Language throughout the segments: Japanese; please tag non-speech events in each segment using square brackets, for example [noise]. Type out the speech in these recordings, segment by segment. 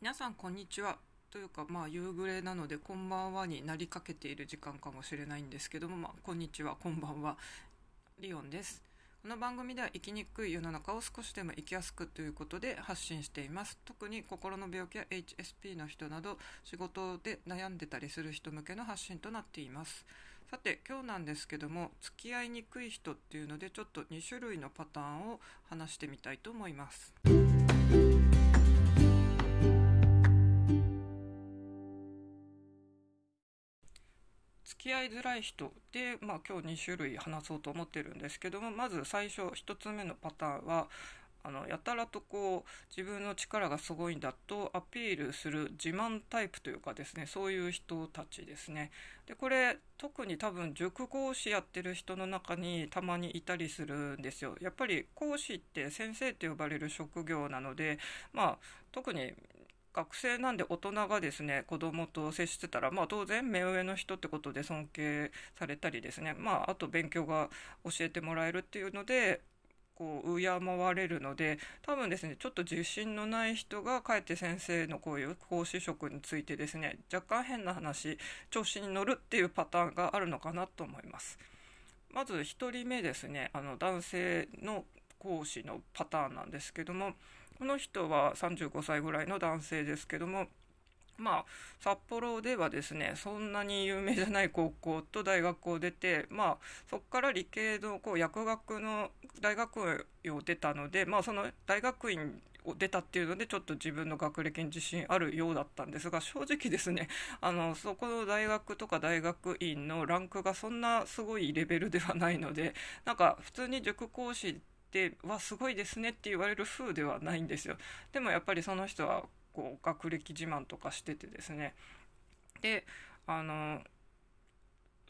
皆さんこんにちはというかまあ夕暮れなのでこんばんはになりかけている時間かもしれないんですけども、まあ、こんにちはこんばんはリオンです。この番組では生きにくい世の中を少しでも生きやすくということで発信しています。特に心の病気や HSP の人など仕事で悩んでたりする人向けの発信となっています。さて今日なんですけども付き合いにくい人っていうのでちょっと2種類のパターンを話してみたいと思います。付き合いづらい人で、まあ、今日2種類話そうと思ってるんですけどもまず最初1つ目のパターンはあのやたらとこう自分の力がすごいんだとアピールする自慢タイプというかですねそういう人たちですね。でこれ特に多分塾講師やってる人の中にたまにいたりするんですよ。やっぱり講師って先生って呼ばれる職業なのでまあ特に学生なんで大人がですね子供と接してたら、まあ、当然目上の人ってことで尊敬されたりですね、まあ、あと勉強が教えてもらえるっていうのでこう敬われるので多分ですねちょっと自信のない人がかえって先生のこういう講師職についてですね若干変な話調子に乗るっていうパターンがあるのかなと思います。まず1人目ですねあの男性の講師のパターンなんですけどもこの人は35歳ぐらいの男性ですけどもまあ、札幌ではですねそんなに有名じゃない高校と大学を出て、まあ、そこから理系のこう薬学の大学院を出たので、まあ、その大学院を出たっていうのでちょっと自分の学歴に自信あるようだったんですが正直ですねあのそこの大学とか大学院のランクがそんなすごいレベルではないのでなんか普通に塾講師ってわすごいですねって言われる風ではないんですよ。でもやっぱりその人はこう学歴自慢とかしててですね。であの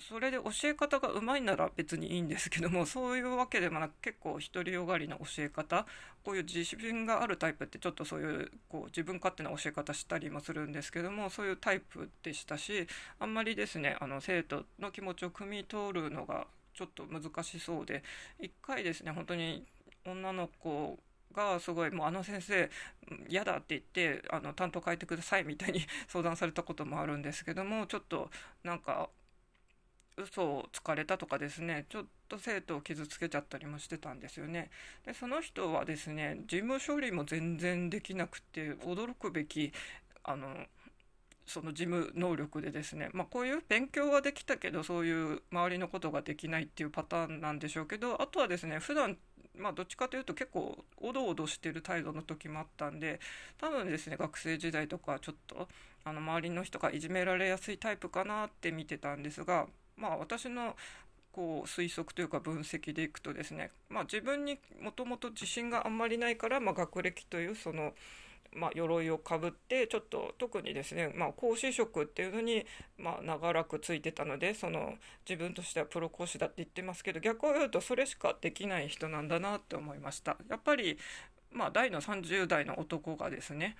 それで教え方がうまいなら別にいいんですけどもそういうわけでもなく結構独りよがりな教え方こういう自信があるタイプってちょっとそういうこう自分勝手な教え方したりもするんですけどもそういうタイプでしたしあんまりですねあの生徒の気持ちを汲み取るのがちょっと難しそうで1回ですね本当に女の子がすごいもうあの先生嫌だって言ってあの担当変えてくださいみたいに [laughs] 相談されたこともあるんですけどもちょっとなんか嘘をつかれたとかですねちょっと生徒を傷つけちゃったりもしてたんですよね。でその人はですね事務処理も全然できなくて驚くべきあのその事務能力でですね、まあ、こういう勉強はできたけどそういう周りのことができないっていうパターンなんでしょうけどあとはですね普段まあどっちかというと結構おどおどしてる態度の時もあったんで多分ですね学生時代とかちょっとあの周りの人がいじめられやすいタイプかなって見てたんですがまあ私のこう推測というか分析でいくとですね、まあ、自分にもともと自信があんまりないから、まあ、学歴というそのまあ、鎧をかぶってちょっと特にですね、まあ、講師職っていうのに、まあ、長らくついてたのでその自分としてはプロ講師だって言ってますけど逆を言うとそれしかできない人なんだなって思いました。やっぱり、まあ、大の30代の男がですね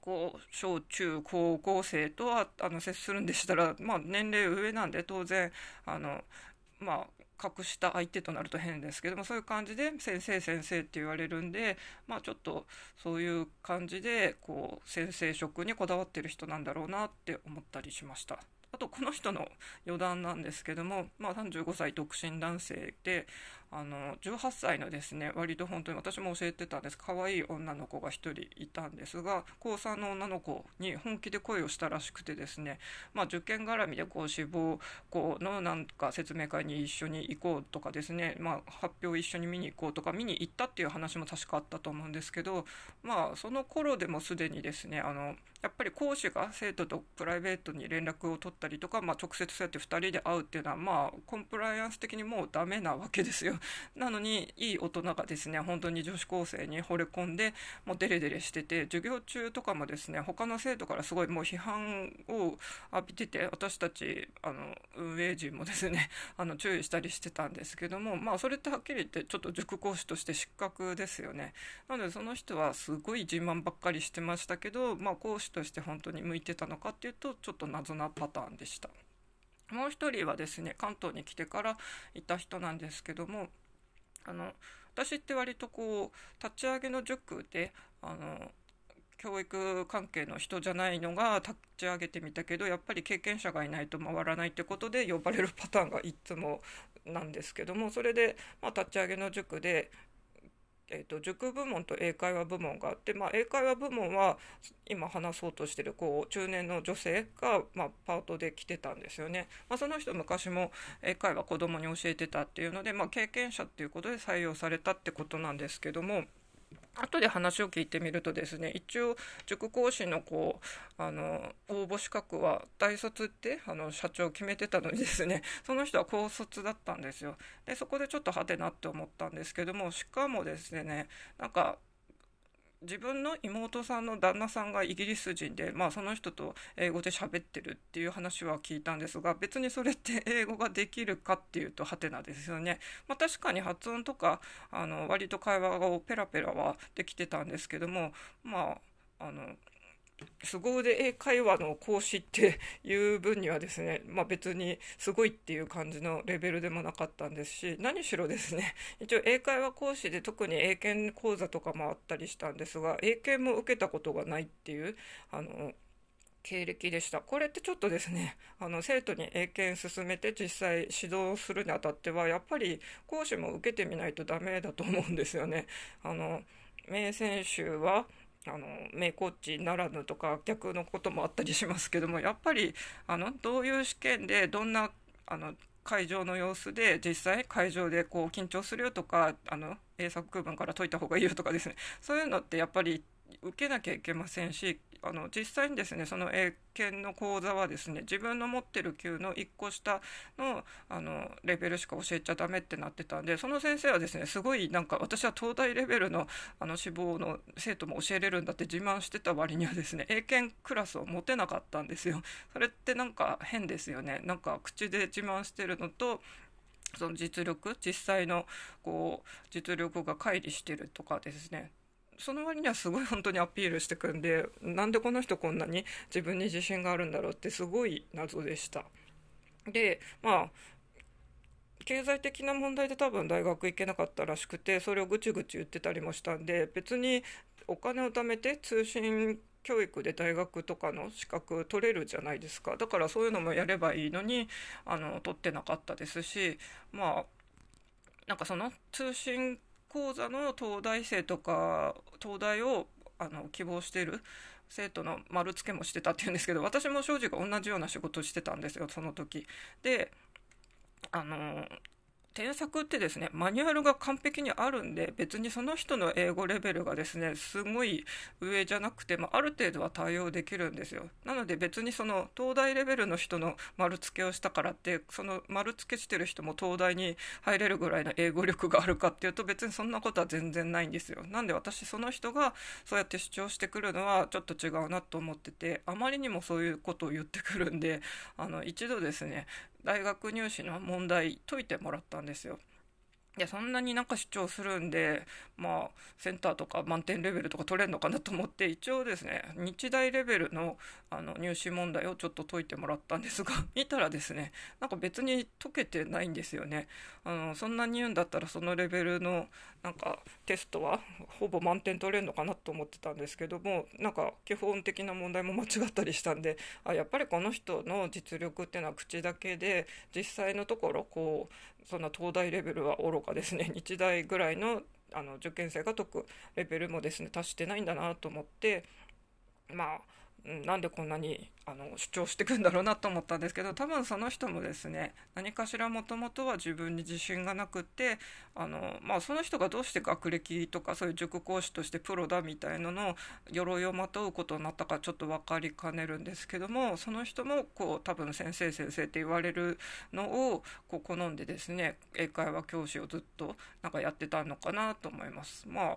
こう小中高校生とはあの接するんでしたら、まあ、年齢上なんで当然あのまあ格下相手となると変ですけどもそういう感じで先生先生って言われるんでまあちょっとそういう感じでこう先生職にこだわってる人なんだろうなって思ったりしました。あとこの人の余談なんですけども、まあ、35歳独身男性であの18歳のですね割と本当に私も教えてたんです可愛い女の子が1人いたんですが高3の女の子に本気で恋をしたらしくてですね、まあ、受験絡みでこう志望校のなんか説明会に一緒に行こうとかですね、まあ、発表一緒に見に行こうとか見に行ったっていう話も確かあったと思うんですけど、まあ、その頃でもすでにですねあのやっぱり講師が生徒とプライベートに連絡を取ったりとか、まあ、直接そうやって2人で会うっていうのは、まあ、コンプライアンス的にもうダメなわけですよ。[laughs] なのにいい大人がですね本当に女子高生に惚れ込んでもうデレデレしてて授業中とかもですね他の生徒からすごいもう批判を浴びてて私たちあの運営陣もですね [laughs] あの注意したりしてたんですけどもまあそれってはっきり言ってちょっと塾講師として失格ですよねなのでその人はすごい自慢ばっかりしてましたけどまあ講師として本当に向いてたのかっていうとちょっと謎なパターンでした。もう一人はですね関東に来てからいた人なんですけどもあの私って割とこう立ち上げの塾であの教育関係の人じゃないのが立ち上げてみたけどやっぱり経験者がいないと回らないってことで呼ばれるパターンがいつもなんですけどもそれで、まあ、立ち上げの塾でえーと、塾部門と英会話部門があって、まあ、英会話部門は今話そうとしてるこう中年の女性が、まあ、パートで来てたんですよね、まあ、その人昔も英会話子供に教えてたっていうので、まあ、経験者っていうことで採用されたってことなんですけども。後で話を聞いてみるとですね一応塾講師のこうあの応募資格は大卒ってあの社長決めてたのにですね [laughs] その人は高卒だったんですよ。でそこでちょっと派手なって思ったんですけどもしかもですねなんか自分の妹さんの旦那さんがイギリス人で、まあ、その人と英語で喋ってるっていう話は聞いたんですが別にそれって英語ができるかっていうとハテナですよね。まあ、確かに発音とかあの割と会話をペラペラはできてたんですけどもまああの凄腕英会話の講師っていう分にはですね、まあ、別にすごいっていう感じのレベルでもなかったんですし何しろですね一応英会話講師で特に英検講座とかもあったりしたんですが英検も受けたことがないっていうあの経歴でした。これってちょっとですね、あの生徒に英検進めて実際指導するにあたっては、やっぱり講師も受けてみないとダメだと思うんですよね。あの名選手はあの名コーチならぬとか逆のこともあったりしますけどもやっぱりあのどういう試験でどんなあの会場の様子で実際会場でこう緊張するよとかあの英作文から解いた方がいいよとかですね。そういうのってやっぱり受けなきゃいけませんしあの実際にですねその英検の講座はですね自分の持ってる級の1個下のあのレベルしか教えちゃダメってなってたんでその先生はですねすごいなんか私は東大レベルのあの志望の生徒も教えれるんだって自慢してた割にはですね英検クラスを持てなかったんですよ。それってなんか変ですよね。なんか口で自慢してるのとその実力実際のこう実力が乖離してるとかですねその割にはすごい本当にアピールしてくんでなんでこの人こんなに自分に自信があるんだろうってすごい謎でした。でまあ経済的な問題で多分大学行けなかったらしくてそれをぐちぐち言ってたりもしたんで別にお金を貯めて通信教育で大学とかの資格取れるじゃないですかだからそういうのもやればいいのにあの取ってなかったですしまあなんかその通信講座の東大生とか東大をあの希望している生徒の丸付けもしてたっていうんですけど私も庄司が同じような仕事をしてたんですよその時。であの添削ってですねマニュアルが完璧にあるんで別にその人の英語レベルがですねすごい上じゃなくて、まあ、ある程度は対応できるんですよ。なので別にその東大レベルの人の丸付けをしたからってその丸付けしてる人も東大に入れるぐらいの英語力があるかっていうと別にそんなことは全然ないんですよ。なんで私その人がそうやって主張してくるのはちょっと違うなと思っててあまりにもそういうことを言ってくるんであの一度ですね大学入試の問題解いてもらったんですよ。いやそんなになんか主張するんでまあセンターとか満点レベルとか取れるのかなと思って一応ですね日大レベルのあの入試問題をちょっと解いてもらったんですが [laughs] 見たらですねなんか別に解けてないんですよね。あのそんなに言うんだったらそのレベルのなんかテストはほぼ満点取れるのかなと思ってたんですけどもなんか基本的な問題も間違ったりしたんであやっぱりこの人の実力っていうのは口だけで実際のところこうそんな東大レベルは愚かですね。[laughs] 日大ぐらいのあの受験生が解くレベルもですね達してないんだなと思ってまあなんでこんなにあの主張してくんだろうなと思ったんですけど多分その人もですね何かしらもともとは自分に自信がなくてあの、まあ、その人がどうして学歴とかそういう塾講師としてプロだみたいなのを鎧をまとうことになったかちょっと分かりかねるんですけどもその人もこう多分先生先生って言われるのをこう好んでですね英会話教師をずっとなんかやってたのかなと思います。まあ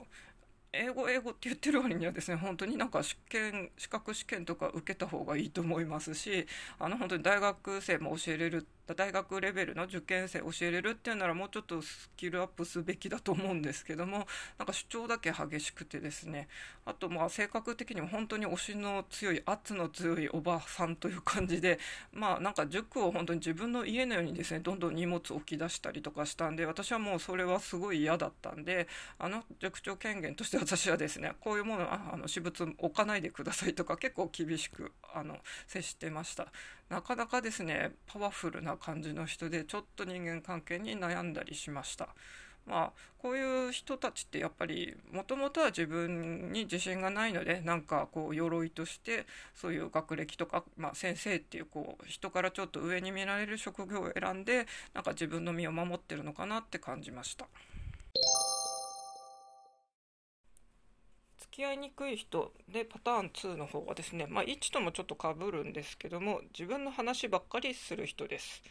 英語英語って言ってる割にはですね本当になんか試験資格試験とか受けた方がいいと思いますしあの本当に大学生も教えれる大学レベルの受験生教えれるっていうならもうちょっとスキルアップすべきだと思うんですけどもなんか主張だけ激しくてですね。あとまあ性格的にも本当に推しの強い圧の強いおばさんという感じでまあなんか塾を本当に自分の家のようにですねどんどん荷物置き出したりとかしたんで私はもうそれはすごい嫌だったんであの塾長権限として私はですねこういうものはあの私物置かないでくださいとか結構厳しくあの接してました。なかなかですねパワフルな感じの人でちょっと人間関係に悩んだりしましたまあこういう人たちってやっぱりもともとは自分に自信がないのでなんかこう鎧としてそういう学歴とか、まあ、先生っていうこう人からちょっと上に見られる職業を選んでなんか自分の身を守ってるのかなって感じました。き合いにくい人でパターン2の方はですね、まあ、1ともちょっとかぶるんですけども自分の話ばっかりする人です。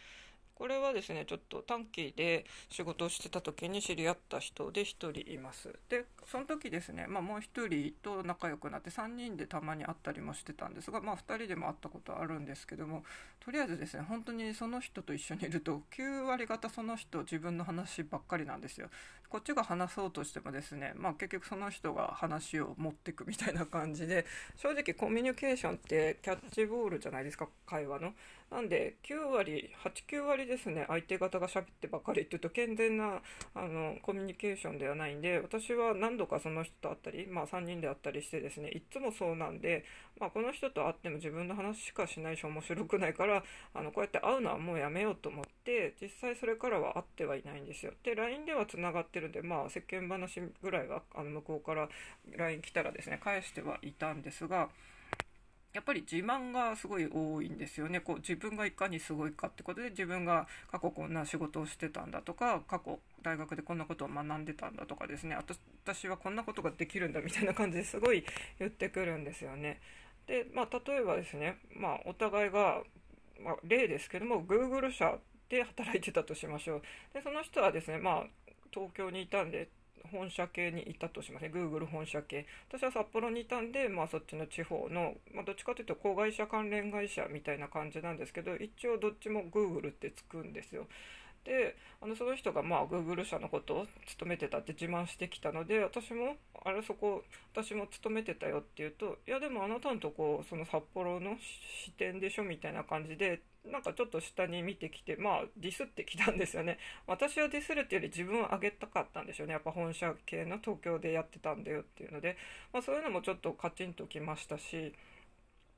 これはですねちょっと短期で仕事をしてた時に知り合った人で1人います。でその時ですね、まあ、もう1人と仲良くなって3人でたまに会ったりもしてたんですが、まあ、2人でも会ったことあるんですけどもとりあえずですね本当にその人と一緒にいると9割方その人自分の話ばっかりなんですよ。こっちが話そうとしてもですね、まあ、結局その人が話を持ってくみたいな感じで正直コミュニケーションってキャッチボールじゃないですか会話の。なんで9割89割ですね。相手方が喋ってばかりっていうと健全なあのコミュニケーションではないんで私は何度かその人と会ったり、まあ、3人で会ったりしてですねいつもそうなんで、まあ、この人と会っても自分の話しかしないし面白くないからあのこうやって会うのはもうやめようと思って実際それからは会ってはいないんですよ。で LINE ではつながってるんで、まあ、世間話ぐらいはあの向こうから LINE 来たらですね返してはいたんですがやっぱり自慢がすごい多いんですよね。こう自分がいかにすごいかってことで自分が過去こんな仕事をしてたんだとか過去大学でこんなことを学んでたんだとかですね。私はこんなことができるんだみたいな感じですごい言ってくるんですよね。でまあ、例えばですね、まあ、お互いが、まあ、例ですけども Google 社で働いてたとしましょう。でその人はですね、まあ、東京にいたんで本社系にいたとしますね、Google 本社系。私は札幌にいたんで、まあ、そっちの地方の、まあ、どっちかというと子会社関連会社みたいな感じなんですけど、一応どっちも Google ってつくんですよ。であのその人がまあ Google 社のことを勤めてたって自慢してきたので私もあれそこ私も勤めてたよって言うといやでもあなたのとこその札幌の支店でしょみたいな感じでなんかちょっと下に見てきてまあディスってきたんですよね。[laughs] 私はディスるっていうより自分を上げたかったんでしょうね。やっぱ本社系の東京でやってたんだよっていうので、まあ、そういうのもちょっとカチンときましたし。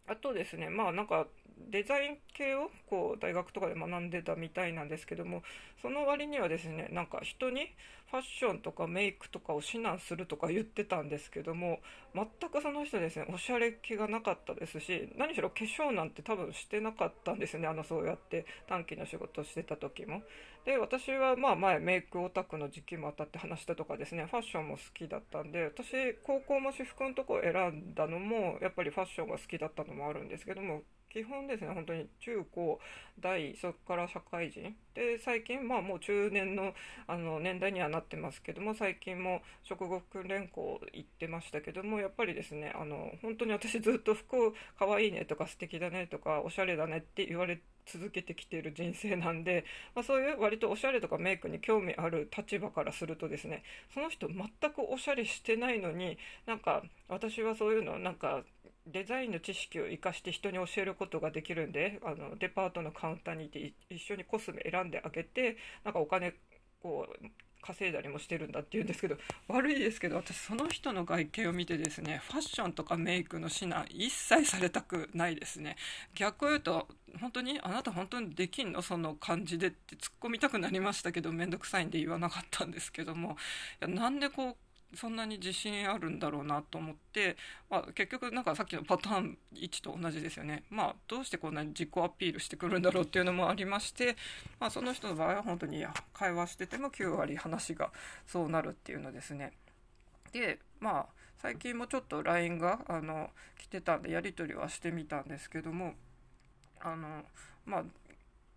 あとですねまあなんかデザイン系をこう大学とかで学んでたみたいなんですけどもその割にはですねなんか人にファッションとかメイクとかを指南するとか言ってたんですけども全くその人ですねおしゃれ気がなかったですし何しろ化粧なんて多分してなかったんですねあのそうやって短期の仕事をしてた時も。で私はまあ前メイクオタクの時期もあったって話したとかですねファッションも好きだったんで私高校も私服のとこ選んだのもやっぱりファッションが好きだったのもあるんですけども基本ですね、本当に中高大、そこから社会人。で、最近、まあもう中年のあの年代にはなってますけども、最近も職業訓練校行ってましたけども、やっぱりですね、あの、本当に私ずっと服かわいいねとか素敵だねとか、おしゃれだねって言われて続けてきている人生なんで、[laughs] まあ、そういう割とおしゃれとかメイクに興味ある立場からするとですねその人全くおしゃれしてないのになんか私はそういうのなんかデザインの知識を生かして人に教えることができるんであのデパートのカウンターにいて一緒にコスメ選んであげてなんかお金こう稼いだりもしてるんだって言うんですけど悪いですけど私その人の外見を見てですねファッションとかメイクの指南一切されたくないですね。逆を言うと本当にあなた本当にできんの？その感じでって突っ込みたくなりましたけど面倒くさいんで言わなかったんですけども。いやなんでこうそんなに自信あるんだろうなと思って、まあ、結局なんかさっきのパターン1と同じですよね、まあ、どうしてこんなに自己アピールしてくるんだろうっていうのもありまして、まあ、その人の場合は本当に会話してても9割話がそうなるっていうのですね。でまあ最近もちょっと LINE があの来てたんでやり取りはしてみたんですけどもあのまあ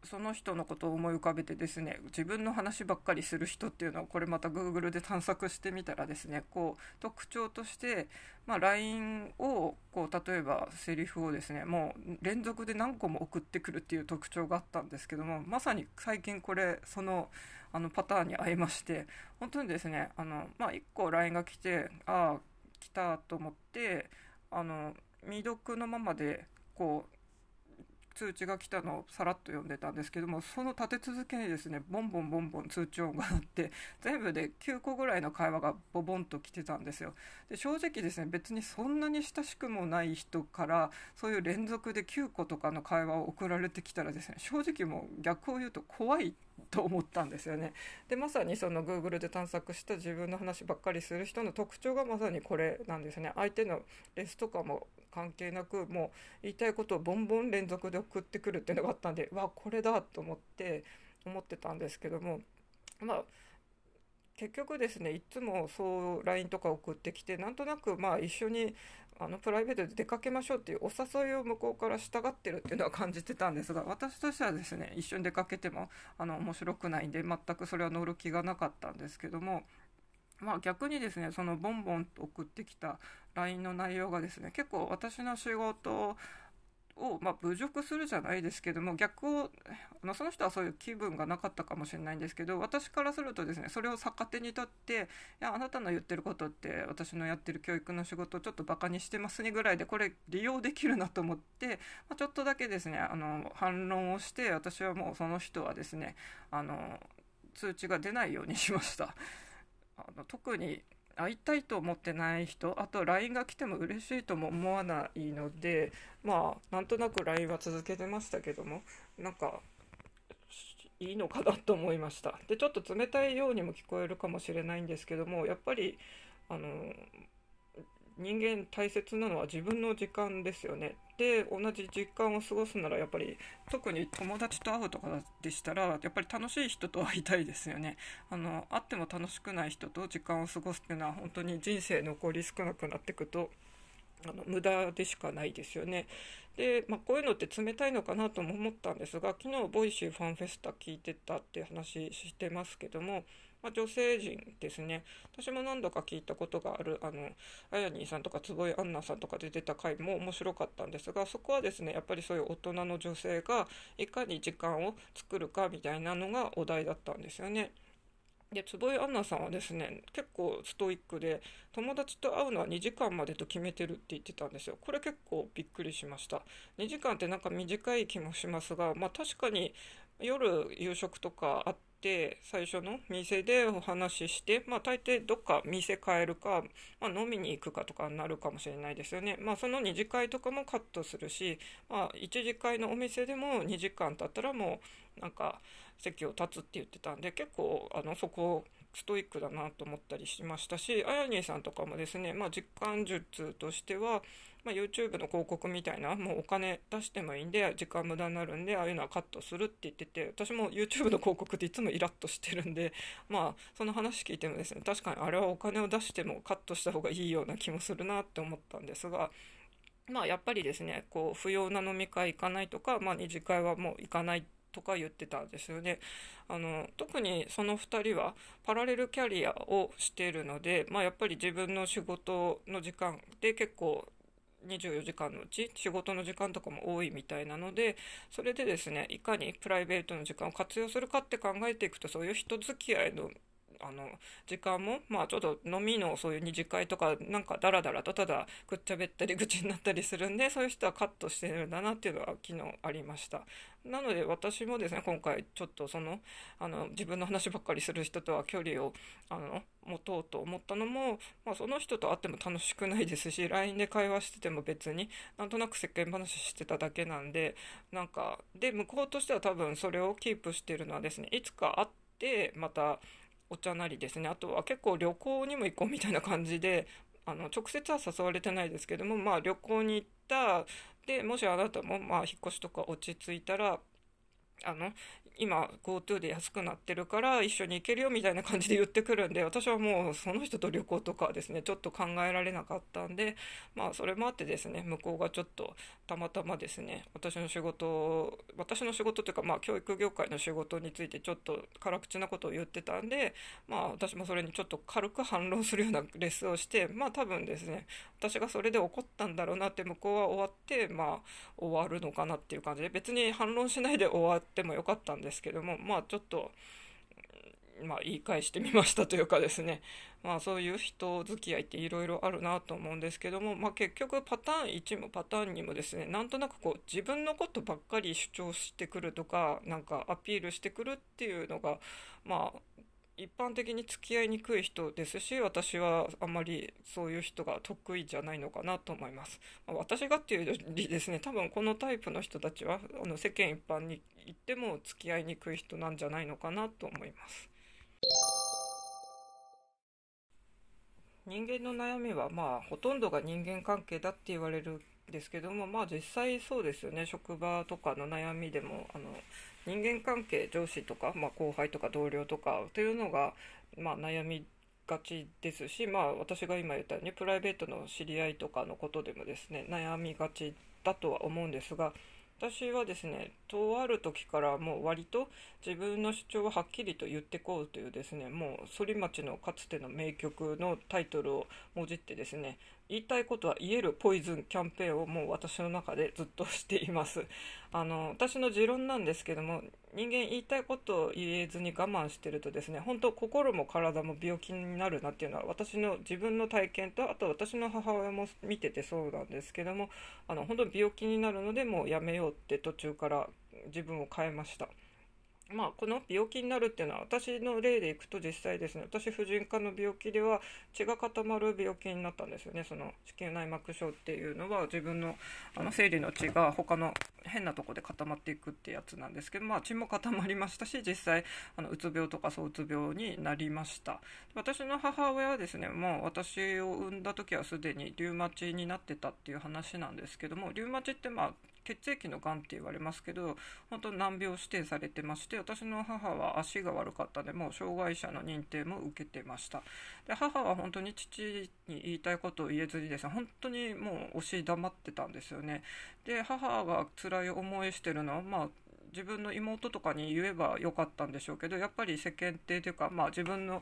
その人のことを思い浮かべてですね自分の話ばっかりする人っていうのをこれまた Google で探索してみたらですねこう特徴として、まあ、LINE を個例えばセリフをですねもう連続で何個も送ってくるっていう特徴があったんですけどもまさに最近これそのあのパターンに合いまして本当にですねあの、まあ、1個 LINE が来てああ来たと思ってあの未読のままでこう通知が来たのをさらっと読んでたんですけどもその立て続けにですねボンボンボンボン通知音が鳴って全部で9個ぐらいの会話がボボンと来てたんですよで正直ですね別にそんなに親しくもない人からそういう連続で9個とかの会話を送られてきたらですね正直もう逆を言うと怖いと思ったんですよね。でまさにその Google で探索した自分の話ばっかりする人の特徴がまさにこれなんですね。相手のレスとかも関係なくもう言いたいことをボンボン連続で送ってくるっていうのがあったんでわこれだと思って思ってたんですけどもまあ結局ですねいつもそう LINE とか送ってきてなんとなくまあ一緒にあのプライベートで出かけましょうっていうお誘いを向こうから従ってるっていうのは感じてたんですが私としてはですね一緒に出かけてもあの面白くないんで全くそれは乗る気がなかったんですけどもまあ、逆にですねそのボンボン送ってきた LINE の内容がですね結構私の仕事を、まあ、侮辱するじゃないですけども逆をあのその人はそういう気分がなかったかもしれないんですけど私からするとですねそれを逆手にとっていやあなたの言ってることって私のやってる教育の仕事をちょっとバカにしてますねぐらいでこれ利用できるなと思って、まあ、ちょっとだけですねあの反論をして私はもうその人はですねあの通知が出ないようにしました。あの特に会いたいと思ってない人あと LINE が来ても嬉しいとも思わないのでまあなんとなく LINE は続けてましたけどもなんかいいのかなと思いました。でちょっと冷たいようにも聞こえるかもしれないんですけどもやっぱりあの人間大切なのは自分の時間ですよね。で同じ時間を過ごすならやっぱり特に友達と会うとかでしたらやっぱり楽しい人と会いたいですよね。あの会っても楽しくない人と時間を過ごすっていうのは本当に人生残り少なくなっていくとあの無駄でしかないですよね。で、まあ、こういうのって冷たいのかなとも思ったんですが昨日ボイシーファンフェスタ聞いてたっていう話してますけどもまあ、女性陣ですね。私も何度か聞いたことがあるあのあやにーさんとか坪井アンナさんとかで出た回も面白かったんですがそこはですねやっぱりそういう大人の女性がいかに時間を作るかみたいなのがお題だったんですよね。で坪井アンナさんはですね結構ストイックで友達と会うのは2時間までと決めてるって言ってたんですよ。これ結構びっくりしました。2時間ってなんか短い気もしますがまあ確かに夜夕食とかあってて最初の店でお話しして、まあ、大抵どっか店変えるか、まあ、飲みに行くかとかになるかもしれないですよね。まあ、その2次会とかもカットするし、まあ、1次会のお店でも2時間経ったらもうなんか席を立つって言ってたんで結構あのそこストイックだなと思ったりしましたしあやにさんとかもですね、まあ、実感術としてはまあ、YouTube の広告みたいな、もうお金出してもいいんで、時間無駄になるんで、ああいうのはカットするって言ってて、私も YouTube の広告っていつもイラッとしてるんで、まあ、その話聞いてもですね、確かにあれはお金を出してもカットした方がいいような気もするなって思ったんですが、まあ、やっぱりですね、こう、不要な飲み会行かないとか、まあ、二次会はもう行かないとか言ってたんですよね。あの特にその2人はパラレルキャリアをしているので、まあ、やっぱり自分の仕事の時間で結構24時間のうち仕事の時間とかも多いみたいなのでそれでですねいかにプライベートの時間を活用するかって考えていくとそういう人付き合いのあの時間もまあちょっと飲みのそういう二次会とかなんかダラダラとただくっちゃべったり愚痴になったりするんでそういう人はカットしてるんだなっていうのは昨日ありました。なので私もですね今回ちょっとそのあの自分の話ばっかりする人とは距離をあの持とうと思ったのも、まあ、その人と会っても楽しくないですし LINE で会話してても別になんとなく世間話してただけなんでなんかで向こうとしては多分それをキープしてるのはですねいつか会ってまたお茶なりですね。あとは結構旅行にも行こうみたいな感じであの直接は誘われてないですけどもまあ旅行に行った。でもしあなたもまあ引っ越しとか落ち着いたらあの今 GoTo で安くなってるから一緒に行けるよみたいな感じで言ってくるんで私はもうその人と旅行とかですねちょっと考えられなかったんでまあそれもあってですね向こうがちょっとたまたまですね私の仕事私の仕事というかまあ教育業界の仕事についてちょっと辛口なことを言ってたんでまあ私もそれにちょっと軽く反論するようなレッスンをしてまあ多分ですね私がそれで怒ったんだろうなって向こうは終わってまあ終わるのかなっていう感じで別に反論しないで終わってもよかったんです。けどもまあちょっとまあ、言い返してみましたというかですね、まあ、そういう人付き合いっていろいろあるなと思うんですけども、まあ、結局パターン1もパターン2もですねなんとなくこう自分のことばっかり主張してくるとかなんかアピールしてくるっていうのがまあ一般的に付き合いにくい人ですし私はあんまりそういう人が得意じゃないのかなと思います、まあ、私がっていうよりですね多分このタイプの人たちはあの世間一般に言っても付き合いにくい人なんじゃないのかなと思います。人間の悩みはまあほとんどが人間関係だって言われるんですけどもまあ実際そうですよね。職場とかの悩みでもあの人間関係上司とか、まあ、後輩とか同僚とかというのが、まあ、悩みがちですし、まあ、私が今言ったようにプライベートの知り合いとかのことでもですね悩みがちだとは思うんですが私はですねとある時からもう割と自分の主張をはっきりと言ってこうというですねもう反町のかつての名曲のタイトルをもじってですね言いたいことは言えるポイズンキャンペーンをもう私の中でずっとしています。[laughs] あの、私の持論なんですけども、人間言いたいことを言えずに我慢してるとですね、本当心も体も病気になるなっていうのは私の自分の体験と、あと私の母親も見ててそうなんですけども、あの、本当病気になるのでもうやめようって途中から自分を変えました。まあ、この病気になるっていうのは私の例でいくと実際ですね私婦人科の病気では血が固まる病気になったんですよねその子宮内膜症っていうのは自分のあの生理の血が他の変なとこで固まっていくってやつなんですけど、まあ、血も固まりましたし実際あのうつ病とかそうつ病になりました私の母親はですねもう私を産んだ時はすでにリウマチになってたっていう話なんですけどもリウマチってまあ血液のがんって言われますけど本当難病指定されてまして私の母は足が悪かったでも障害者の認定も受けてました。で母は本当に父に言いたいことを言えずにですね本当にもう押し黙ってたんですよね。で母が辛い思いしてるのはまあ自分の妹とかに言えばよかったんでしょうけどやっぱり世間体というか、まあ、自分の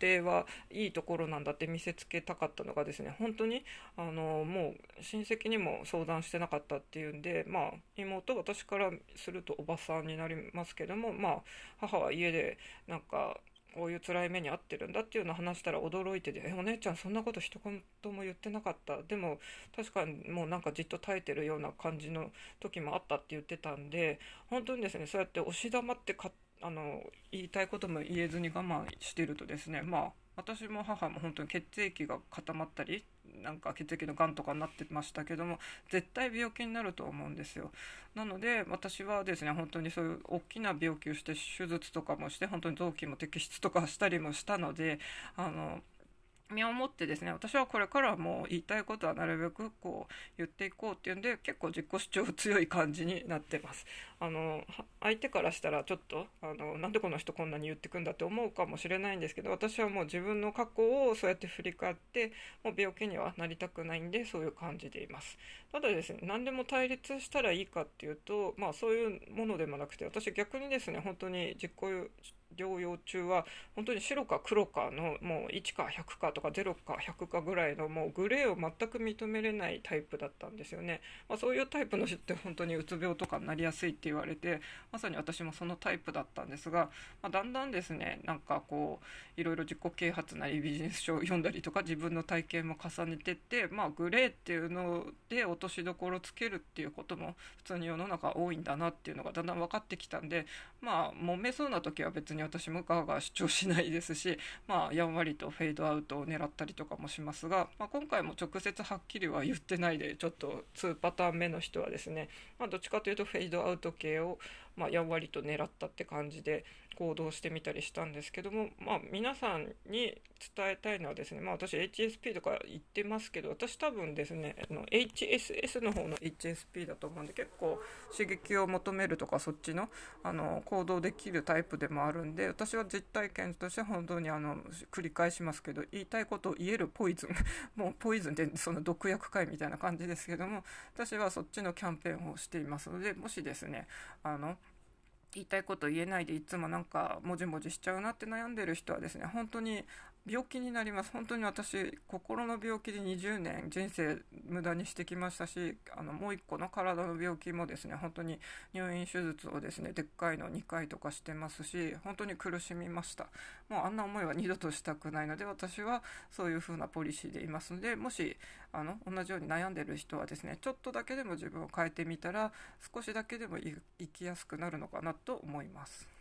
家庭はいいところなんだって見せつけたかったのがですね本当にあのもう親戚にも相談してなかったっていうんで、まあ、妹私からするとおばさんになりますけども、まあ、母は家でなんかこういう辛い目に遭ってるんだっていうのを話したら驚いてて「えお姉ちゃんそんなこと一言も言ってなかった」でも確かにもうなんかじっと耐えてるような感じの時もあったって言ってたんで本当にですねそうやって押し黙ってかあの言いたいことも言えずに我慢してるとですねまあ私も母も本当に血液が固まったりなんか血液のがんとかになってましたけども絶対病気になると思うんですよ。なので私はですね本当にそういう大きな病気をして手術とかもして本当に臓器も摘出とかしたりもしたのであの身をもってですね私はこれからもう言いたいことはなるべくこう言っていこうっていうんで結構自己主張強い感じになってます。あの相手からしたらちょっとあのなんでこの人こんなに言ってくんだって思うかもしれないんですけど私はもう自分の過去をそうやって振り返ってもう病気にはなりたくないんでそういう感じでいます。ただですね何でも対立したらいいかっていうとまあそういうものでもなくて私逆にですね本当に実行療養中は本当に白か黒かのもう1か100かとか0か100かぐらいのもうグレーを全く認めれないタイプだったんですよね、まあ、そういうタイプの人って本当にうつ病とかになりやすいって言われてまさに私もそのタイプだったんですが、まあ、だんだんですねなんかこういろいろ自己啓発なりビジネス書を読んだりとか自分の体験も重ねてってまあグレーっていうので落としどころつけるっていうことも普通に世の中多いんだなっていうのがだんだん分かってきたんでまあ揉めそうな時は別に私もガーガー主張しないですし、[laughs] まあ、やんわりとフェードアウトを狙ったりとかもしますが、まあ、今回も直接はっきりは言ってないでちょっと2パターン目の人はですね、まあ、どっちかというとフェードアウト系をまあ、やんわりと狙ったって感じで行動してみたりしたんですけども、まあ、皆さんに伝えたいのはですね、まあ、私 HSP とか言ってますけど私多分ですねあの HSS の方の HSP だと思うんで結構刺激を求めるとかそっちのあの行動できるタイプでもあるんで私は実体験として本当にあの繰り返しますけど言いたいことを言えるポイズン [laughs] もうポイズンってその毒薬会みたいな感じですけども私はそっちのキャンペーンをしていますのでもしですねあの言いたいこと言えないでいつもなんかもじもじしちゃうなって悩んでる人はですね本当に病気になります本当に私心の病気で20年人生無駄にしてきましたしあのもう一個の体の病気もですね本当に入院手術をですねでっかいの2回とかしてますし本当に苦しみましたもうあんな思いは二度としたくないので私はそういう風なポリシーでいますのでもしあの同じように悩んでる人はですねちょっとだけでも自分を変えてみたら少しだけでも生きやすくなるのかなと思います。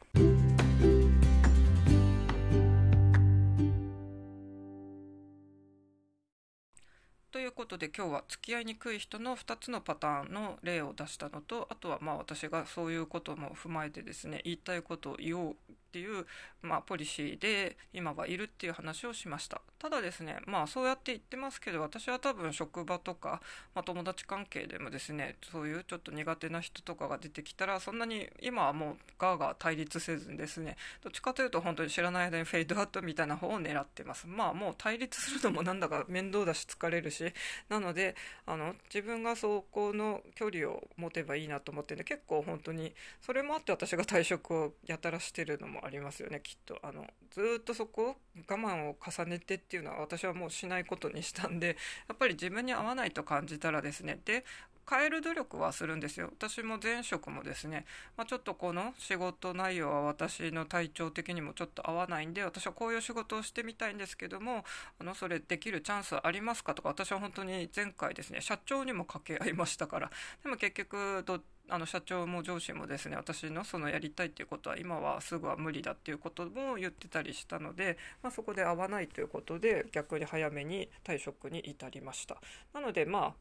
ということで今日は付き合いにくい人の2つのパターンの例を出したのとあとはまあ私がそういうことも踏まえてですね言いたいことを言おうっていう、まあ、ポリシーで今はいるっていう話をしました。ただですねまあそうやって言ってますけど私は多分職場とか、まあ、友達関係でもですねそういうちょっと苦手な人とかが出てきたらそんなに今はもうガーガー対立せずにですねどっちかというと本当に知らない間にフェードアウトみたいな方を狙ってます。まあもう対立するのもなんだか面倒だし疲れるしなのであの自分がそこの距離を持てばいいなと思ってね結構本当にそれもあって私が退職をやたらしてるのもありますよねきっと。あのずっとそこ我慢を重ねてっていうのは私はもうしないことにしたんで [laughs] やっぱり自分に合わないと感じたらですねで変える努力はするんですよ。私も前職もですね、まあ、ちょっとこの仕事内容は私の体調的にもちょっと合わないんで私はこういう仕事をしてみたいんですけどもあのそれできるチャンスありますかとか私は本当に前回ですね社長にも掛け合いましたからでも結局どっあの社長も上司もですね私のそのやりたいっていうことは今はすぐは無理だっていうことも言ってたりしたので、まあ、そこで合わないということで逆に早めに退職に至りました。なのでまあ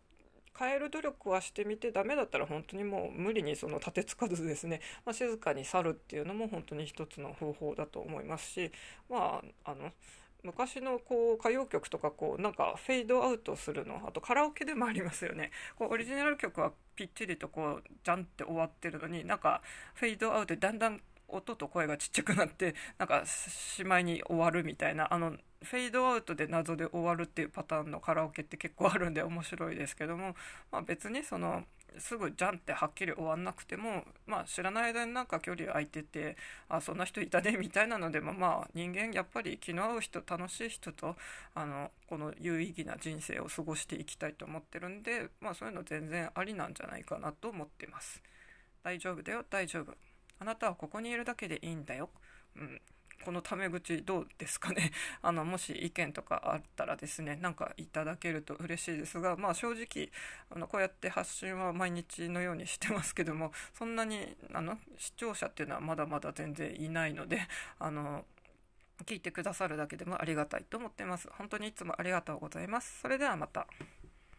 変える努力はしてみてダメだったら本当にもう無理にその立てつかずですね、まあ、静かに去るっていうのも本当に一つの方法だと思いますしまああの昔のこう歌謡曲とかこうなんかフェードアウトするのあとカラオケでもありますよね。こうオリジナル曲はぴっちりとこうジャンって終わってるのになんかフェードアウトでだんだん音と声がちっちゃくなってなんかしまいに終わるみたいなあのフェードアウトで謎で終わるっていうパターンのカラオケって結構あるんで面白いですけども、まあ、別にそのすぐじゃんってはっきり終わんなくても、まあ、知らない間になんか距離空いててあそんな人いたね [laughs] みたいなのでもまあ人間やっぱり気の合う人楽しい人とあのこの有意義な人生を過ごしていきたいと思ってるんで、まあ、そういうの全然ありなんじゃないかなと思ってます。大丈夫だよ大丈夫あなたはここにいるだけでいいんだよ。うん。このタメ口どうですかね？[laughs] あのもし意見とかあったらですねなんかいただけると嬉しいですがまあ正直あのこうやって発信は毎日のようにしてますけどもそんなにあの視聴者っていうのはまだまだ全然いないので [laughs] あの聞いてくださるだけでもありがたいと思ってます。本当にいつもありがとうございます。それではまた。